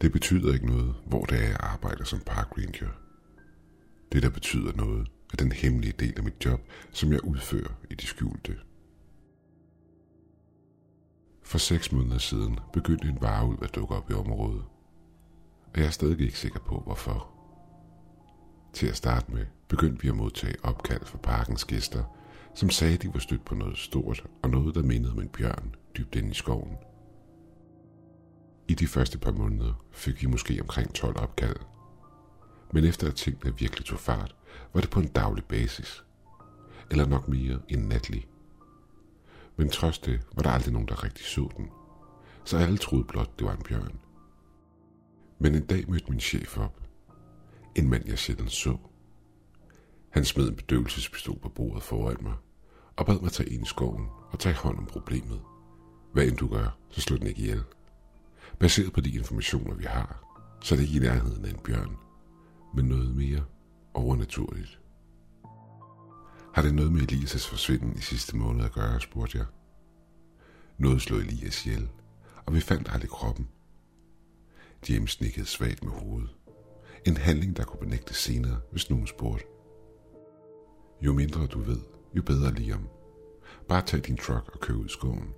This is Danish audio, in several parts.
Det betyder ikke noget, hvor det er, jeg arbejder som park ranger. Det, der betyder noget, er den hemmelige del af mit job, som jeg udfører i de skjulte. For seks måneder siden begyndte en varulv at dukke op i området. Og jeg er stadig ikke sikker på, hvorfor. Til at starte med begyndte vi at modtage opkald fra parkens gæster, som sagde, at de var stødt på noget stort og noget, der mindede om en bjørn dybt inde i skoven. I de første par måneder fik vi måske omkring 12 opkald. Men efter at tingene virkelig tog fart, var det på en daglig basis. Eller nok mere en natlig. Men trods det var der aldrig nogen, der rigtig så den. Så alle troede blot, det var en bjørn. Men en dag mødte min chef op. En mand, jeg sjældent så. Han smed en bedøvelsespistol på bordet foran mig, og bad mig tage ind i skoven og tage hånd om problemet. Hvad end du gør, så slå den ikke ihjel. Baseret på de informationer, vi har, så er det ikke i nærheden af en bjørn, men noget mere overnaturligt. Har det noget med Elias' forsvinden i sidste måned at gøre, spurgte jeg. Noget slog Elias ihjel, og vi fandt aldrig kroppen. James nikkede svagt med hovedet. En handling, der kunne benægtes senere, hvis nogen spurgte. Jo mindre du ved, jo bedre Liam. Bare tag din truck og kør ud i skoven.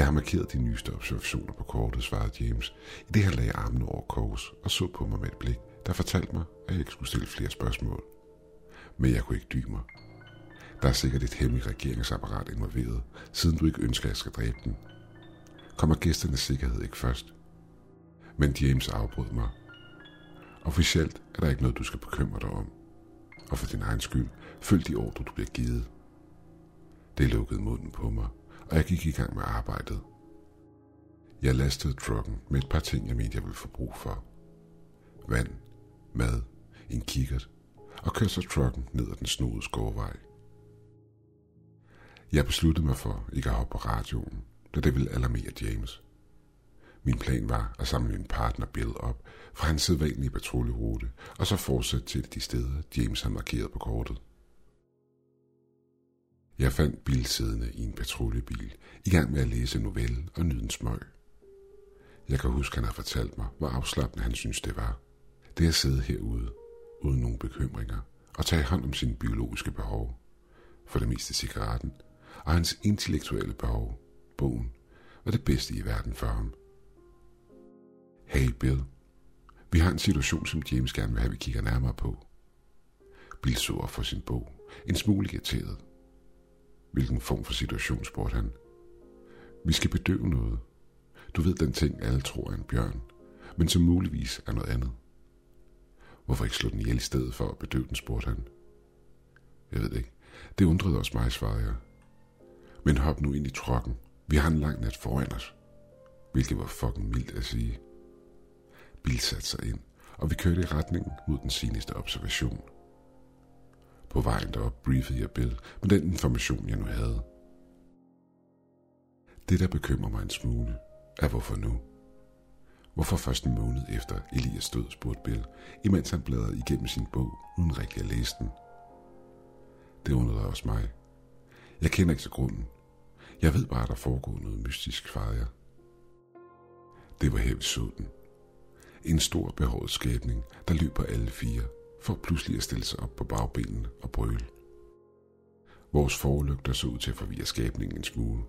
Jeg har markeret de nyeste observationer på kortet, svarede James, i det her lagde armene over kors og så på mig med et blik, der fortalte mig, at jeg ikke skulle stille flere spørgsmål. Men jeg kunne ikke dybe mig. Der er sikkert et hemmeligt regeringsapparat involveret, siden du ikke ønsker, at jeg skal dræbe den. Kommer gæsternes sikkerhed ikke først? Men James afbrød mig. Officielt er der ikke noget, du skal bekymre dig om. Og for din egen skyld, følg de ordre, du bliver givet. Det lukkede munden på mig, og jeg gik i gang med arbejdet. Jeg lastede trucken med et par ting, jeg mente, jeg ville få brug for. Vand, mad, en kikkert, og kørte så trucken ned ad den snodede skovvej. Jeg besluttede mig for ikke at hoppe på radioen, da det ville alarmere James. Min plan var at samle min partner Bill op fra hans sædvanlige patruljerute, og så fortsætte til de steder, James havde markeret på kortet. Jeg fandt Bill siddende i en patruljebil, i gang med at læse en novelle og nyde en smøg. Jeg kan huske, han har fortalt mig, hvor afslappende han synes det var. Det at sidde herude, uden nogen bekymringer, og tage hånd om sine biologiske behov. For det meste cigaretten, og hans intellektuelle behov, bogen, var det bedste i verden for ham. Hey Bill, vi har en situation, som James gerne vil have, vi kigger nærmere på. Bill så op for sin bog, en smule irriteret. Hvilken form for situation, spurgte han. Vi skal bedøve noget. Du ved den ting, alle tror er en bjørn, men som muligvis er noget andet. Hvorfor ikke slå den ihjel i stedet for at bedøve den, spurgte han. Jeg ved ikke. Det undrede også mig, svarede jeg. Men hop nu ind i trokken. Vi har en lang nat foran os. Hvilket var fucking mildt at sige. Bill satte sig ind, og vi kørte i retningen mod den seneste observation. På vejen derop briefede jeg Bill med den information, jeg nu havde. Det, der bekymrer mig en smule, er hvorfor nu? Hvorfor først en måned efter Elias død, spurgte Bill, imens han bladrede igennem sin bog, uden rigtig at læse den. Det undrede også mig. Jeg kender ikke til grunden. Jeg ved bare, at der foregår noget mystisk, svarede jeg. Det var her, vi så den. En stor behåret skabning, der løb på alle fire, for pludselig at stille sig op på bagbenene og brøle. Vores forlygter så ud til at forvirre skabningen en smule.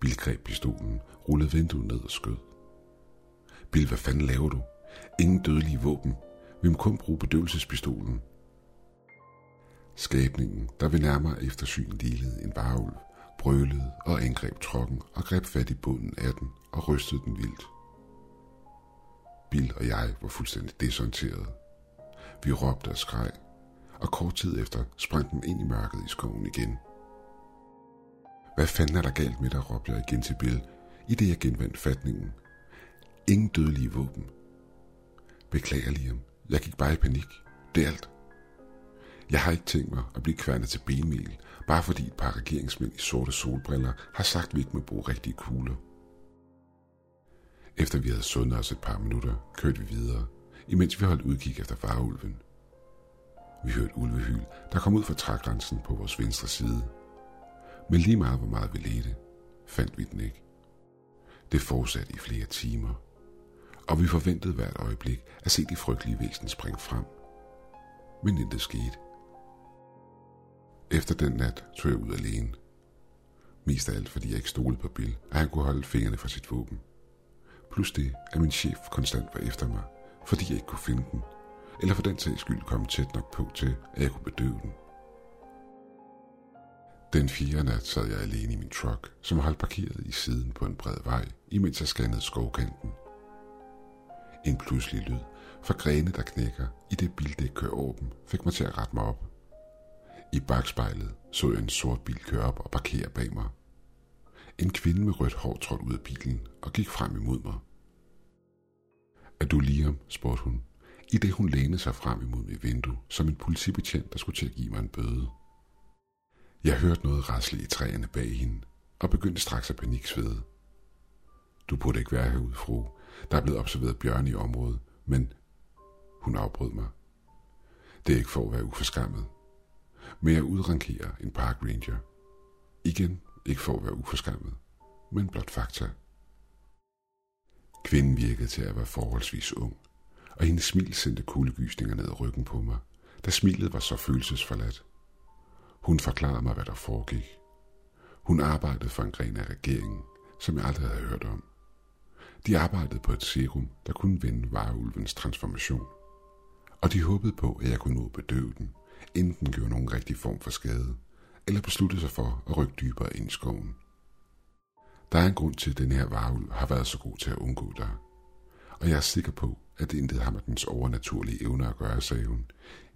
Bill greb pistolen, rullede vinduet ned og skød. Bill, hvad fanden laver du? Ingen dødelige våben. Vi må kun bruge bedøvelsespistolen. Skabningen, der ved nærmere eftersyn lignede en varulv, brølede og angreb trokken og greb fat i bunden af den og rystede den vildt. Bill og jeg var fuldstændig desorienterede. Vi råbte og skreg, og kort tid efter sprang den ind i mørket i skoven igen. Hvad fanden er der galt med dig, råbte jeg igen til Bill, i det jeg genvandt fatningen. Ingen dødelige våben. Beklager, Liam. Jeg gik bare i panik. Det er alt. Jeg har ikke tænkt mig at blive kværnet til benmel, bare fordi et par regeringsmænd i sorte solbriller har sagt, at vi ikke må bruge rigtige kugler. Efter vi havde sundet os et par minutter, kørte vi videre, imens vi holdt udkig efter farulven. Vi hørte ulvehyl, der kom ud fra trægrænsen på vores venstre side. Men lige meget hvor meget vi ledte, fandt vi den ikke. Det fortsatte i flere timer. og vi forventede hvert øjeblik at se de frygtelige væsen springe frem. Men intet skete. Efter den nat tog jeg ud alene. Mest af alt, fordi jeg ikke stolede på Bill, at han kunne holde fingrene fra sit våben. Plus det, at min chef konstant var efter mig, fordi jeg ikke kunne finde den, eller for den sags skyld komme tæt nok på til, at jeg kunne bedøve den. Den fjerde nat sad jeg alene i min truck, som holdt parkeret i siden på en bred vej, imens jeg scannede skovkanten. En pludselig lyd fra grene, der knækker, i det bildæk kører over dem, fik mig til at rette mig op. I bagspejlet så jeg en sort bil køre op og parkere bag mig. En kvinde med rødt hår trådte ud af bilen og gik frem imod mig. Er du Liam? spurgte hun, i det hun lænede sig frem imod mit vindue, som en politibetjent, der skulle til at give mig en bøde. Jeg hørte noget rasle i træerne bag hende, og begyndte straks at paniksvede. Du burde ikke være herude, fru. Der er blevet observeret bjørn i området, men hun afbrød mig. Det er ikke for at være uforskammet, men jeg udrangerer en park ranger. Igen ikke for at være uforskammet, men blot fakta. Kvinden virkede til at være forholdsvis ung, og hendes smil sendte kuldegysninger ned ad ryggen på mig, da smilet var så følelsesforladt. Hun forklarede mig, hvad der foregik. Hun arbejdede for en gren af regeringen, som jeg aldrig havde hørt om. De arbejdede på et serum, der kunne vende vareulvens transformation. Og de håbede på, at jeg kunne nå at bedøve den, inden den gjorde nogen rigtig form for skade, eller besluttede sig for at rykke dybere ind i skoven. Der er en grund til, at den her varulv har været så god til at undgå dig. Og jeg er sikker på, at det intet har med dens overnaturlige evner at gøre, sagde hun,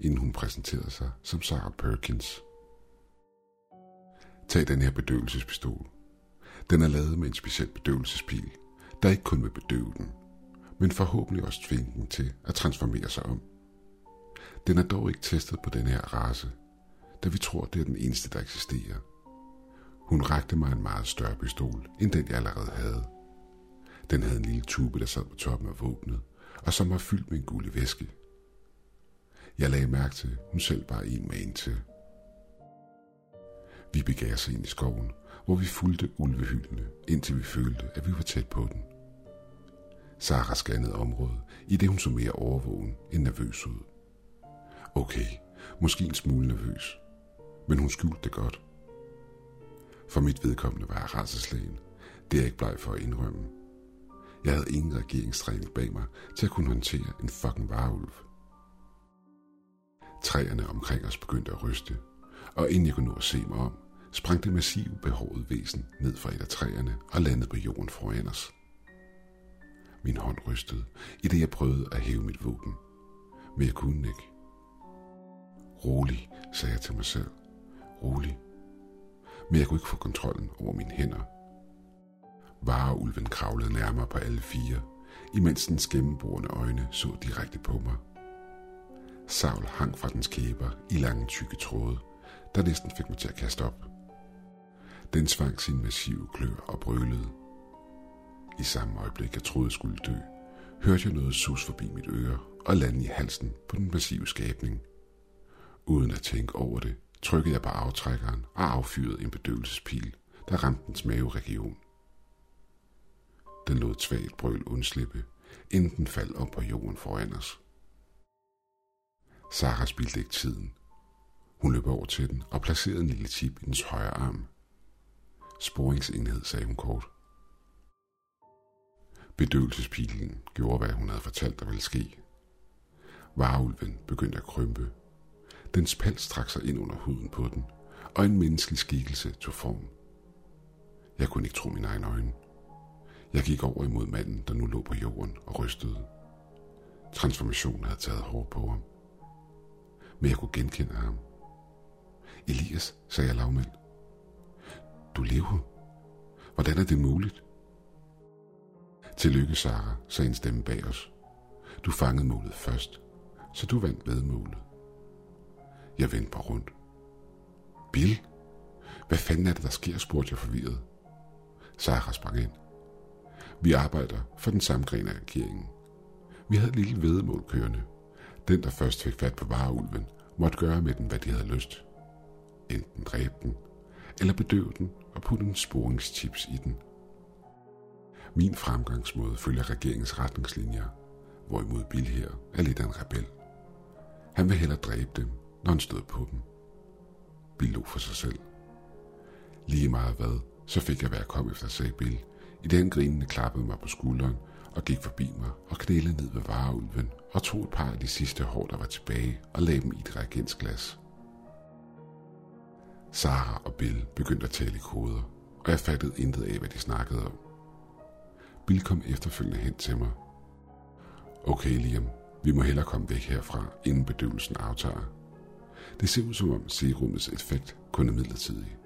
inden hun præsenterede sig som Sarah Perkins. Tag den her bedøvelsespistol. Den er lavet med en speciel bedøvelsespil, der ikke kun vil bedøve den, men forhåbentlig også tvinge den til at transformere sig om. Den er dog ikke testet på den her race, da vi tror, det er den eneste, der eksisterer. Hun rakte mig en meget større pistol, end den jeg allerede havde. Den havde en lille tube, der sad på toppen af våbnet, og som var fyldt med en gule væske. Jeg lagde mærke til, hun selv var en med en til. Vi begav os ind i skoven, hvor vi fulgte ulvehyldene, indtil vi følte, at vi var tæt på den. Sara scannede området, i det hun så mere overvågen end nervøs ud. Okay, måske en smule nervøs, men hun skjulte det godt. For mit vedkommende var jeg rædselslagen. Det er jeg ikke bleg for at indrømme. Jeg havde ingen regeringstræning bag mig til at kunne håndtere en fucking varulv. Træerne omkring os begyndte at ryste, og inden jeg kunne nå at se mig om, sprang det massive behårede væsen ned fra et af træerne og landede på jorden foran os. Min hånd rystede, i det jeg prøvede at hæve mit våben, men jeg kunne ikke. Rolig, sagde jeg til mig selv. Rolig. Men jeg kunne ikke få kontrollen over mine hænder. Vareulven kravlede nærmere på alle fire, imens dens gennemborende øjne så direkte på mig. Savl hang fra dens kæber i lange tykke tråde, der næsten fik mig til at kaste op. Den svang sin massive klør og brølede. I samme øjeblik, jeg troede, jeg skulle dø, hørte jeg noget sus forbi mit øre og lande i halsen på den massive skabning. Uden at tænke over det, trykkede jeg på aftrækkeren og affyrede en bedøvelsespil, der ramte dens maveregion. Den lod et svagt brøl undslippe, inden den faldt op på jorden foran os. Sarah spildte ikke tiden. Hun løb over til den og placerede en lille chip i dens højre arm. Sporingsenhed, sagde hun kort. Bedøvelsespilen gjorde, hvad hun havde fortalt, der ville ske. Varulven begyndte at krympe. Dens pels trak sig ind under huden på den, og en menneskelig skikkelse tog form. Jeg kunne ikke tro mine egne øjne. Jeg gik over imod manden, der nu lå på jorden og rystede. Transformationen havde taget hårdt på ham. Men jeg kunne genkende ham. Elias, sagde jeg lavmældt. Du lever. Hvordan er det muligt? Tillykke, Sara, sagde en stemme bag os. Du fangede målet først, så du vandt vedmålet. Jeg vendte mig rundt. Bill? Hvad fanden er det, der sker, spurgte jeg forvirret. Sarah sprang ind. Vi arbejder for den samme gren af regeringen. Vi havde et lille vedemål kørende. Den, der først fik fat på vareulven, måtte gøre med den, hvad de havde lyst. Enten dræbe den, eller bedøve den og putte en sporingstips i den. Min fremgangsmåde følger regeringens retningslinjer, hvorimod Bill her er lidt af en rebel. Han vil hellere dræbe dem, når han stod på dem. Bill lå for sig selv. Lige meget hvad, så fik jeg hvad jeg kom efter, sagde Bill. I den grinende klappede mig på skulderen og gik forbi mig og knælede ned ved vareulven og tog et par af de sidste hår, der var tilbage og lagde dem i et reagensglas. Sara og Bill begyndte at tale i koder, og jeg fattede intet af, hvad de snakkede om. Bill kom efterfølgende hen til mig. Okay, Liam, vi må hellere komme væk herfra, inden bedøvelsen aftager. Det ser ud som om serumets effekt kun er midlertidig.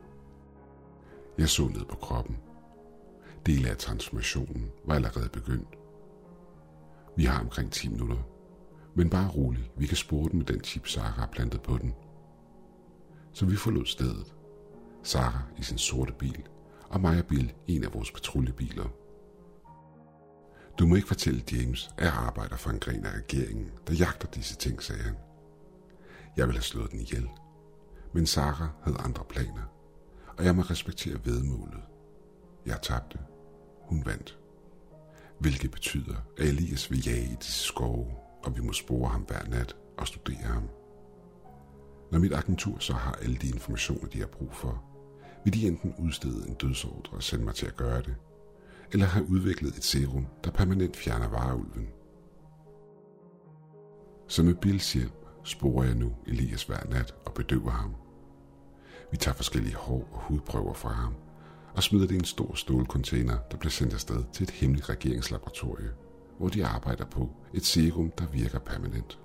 Jeg så ned på kroppen. Dele af transformationen var allerede begyndt. Vi har omkring 10 minutter. Men bare rolig, vi kan spore den med den chip, Sara har plantet på den. Så vi forlod stedet. Sara i sin sorte bil, og mig og Bill en af vores patruljebiler. Du må ikke fortælle James, at jeg arbejder for en gren af regeringen, der jagter disse ting, sagde han. Jeg ville have slået den ihjel. Men Sara havde andre planer, og jeg må respektere vedmålet. Jeg tabte. Hun vandt. Hvilket betyder, at Elias vil jage i disse skove, og vi må spore ham hver nat og studere ham. Når mit agentur så har alle de informationer, de har brug for, vil de enten udstede en dødsordre og sende mig til at gøre det, eller have udviklet et serum, der permanent fjerner vareulven. Så med Bills hjælp sporer jeg nu Elias hver nat og bedøver ham. Vi tager forskellige hår og hudprøver fra ham og smider det i en stor stålcontainer, der bliver sendt afsted til et hemmeligt regeringslaboratorie, hvor de arbejder på et serum, der virker permanent.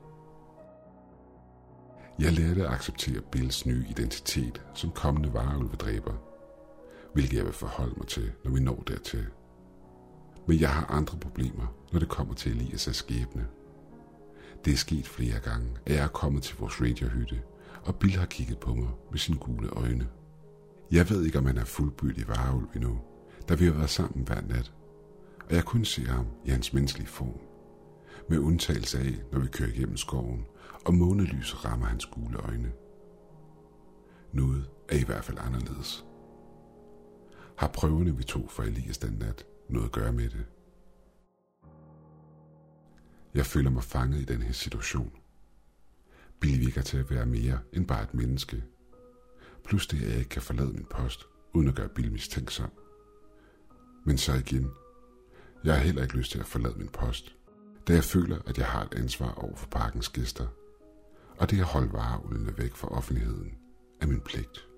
Jeg lærte at acceptere Bills nye identitet som kommende vareulvedræber, hvilket jeg vil forholde mig til, når vi når dertil. Men jeg har andre problemer, når det kommer til Elias' skæbne. Det er sket flere gange, at jeg er kommet til vores radiohytte, og Bill har kigget på mig med sine gule øjne. Jeg ved ikke, om han er fuldbyrdig vareulv endnu, da vi har været sammen hver nat, og jeg kun ser ham i hans menneskelige form. Med undtagelse af, når vi kører igennem skoven, og månelys rammer hans gule øjne. Noget er i hvert fald anderledes. Har prøverne, vi tog for Elias den nat, noget at gøre med det? Jeg føler mig fanget i den her situation. Billy virker til at være mere end bare et menneske. Plus det, at jeg ikke kan forlade min post, uden at gøre Bill mistænksom. Men så igen, jeg har heller ikke lyst til at forlade min post, da jeg føler, at jeg har et ansvar over for parkens gæster, og det at holde vareulene væk fra offentligheden er min pligt.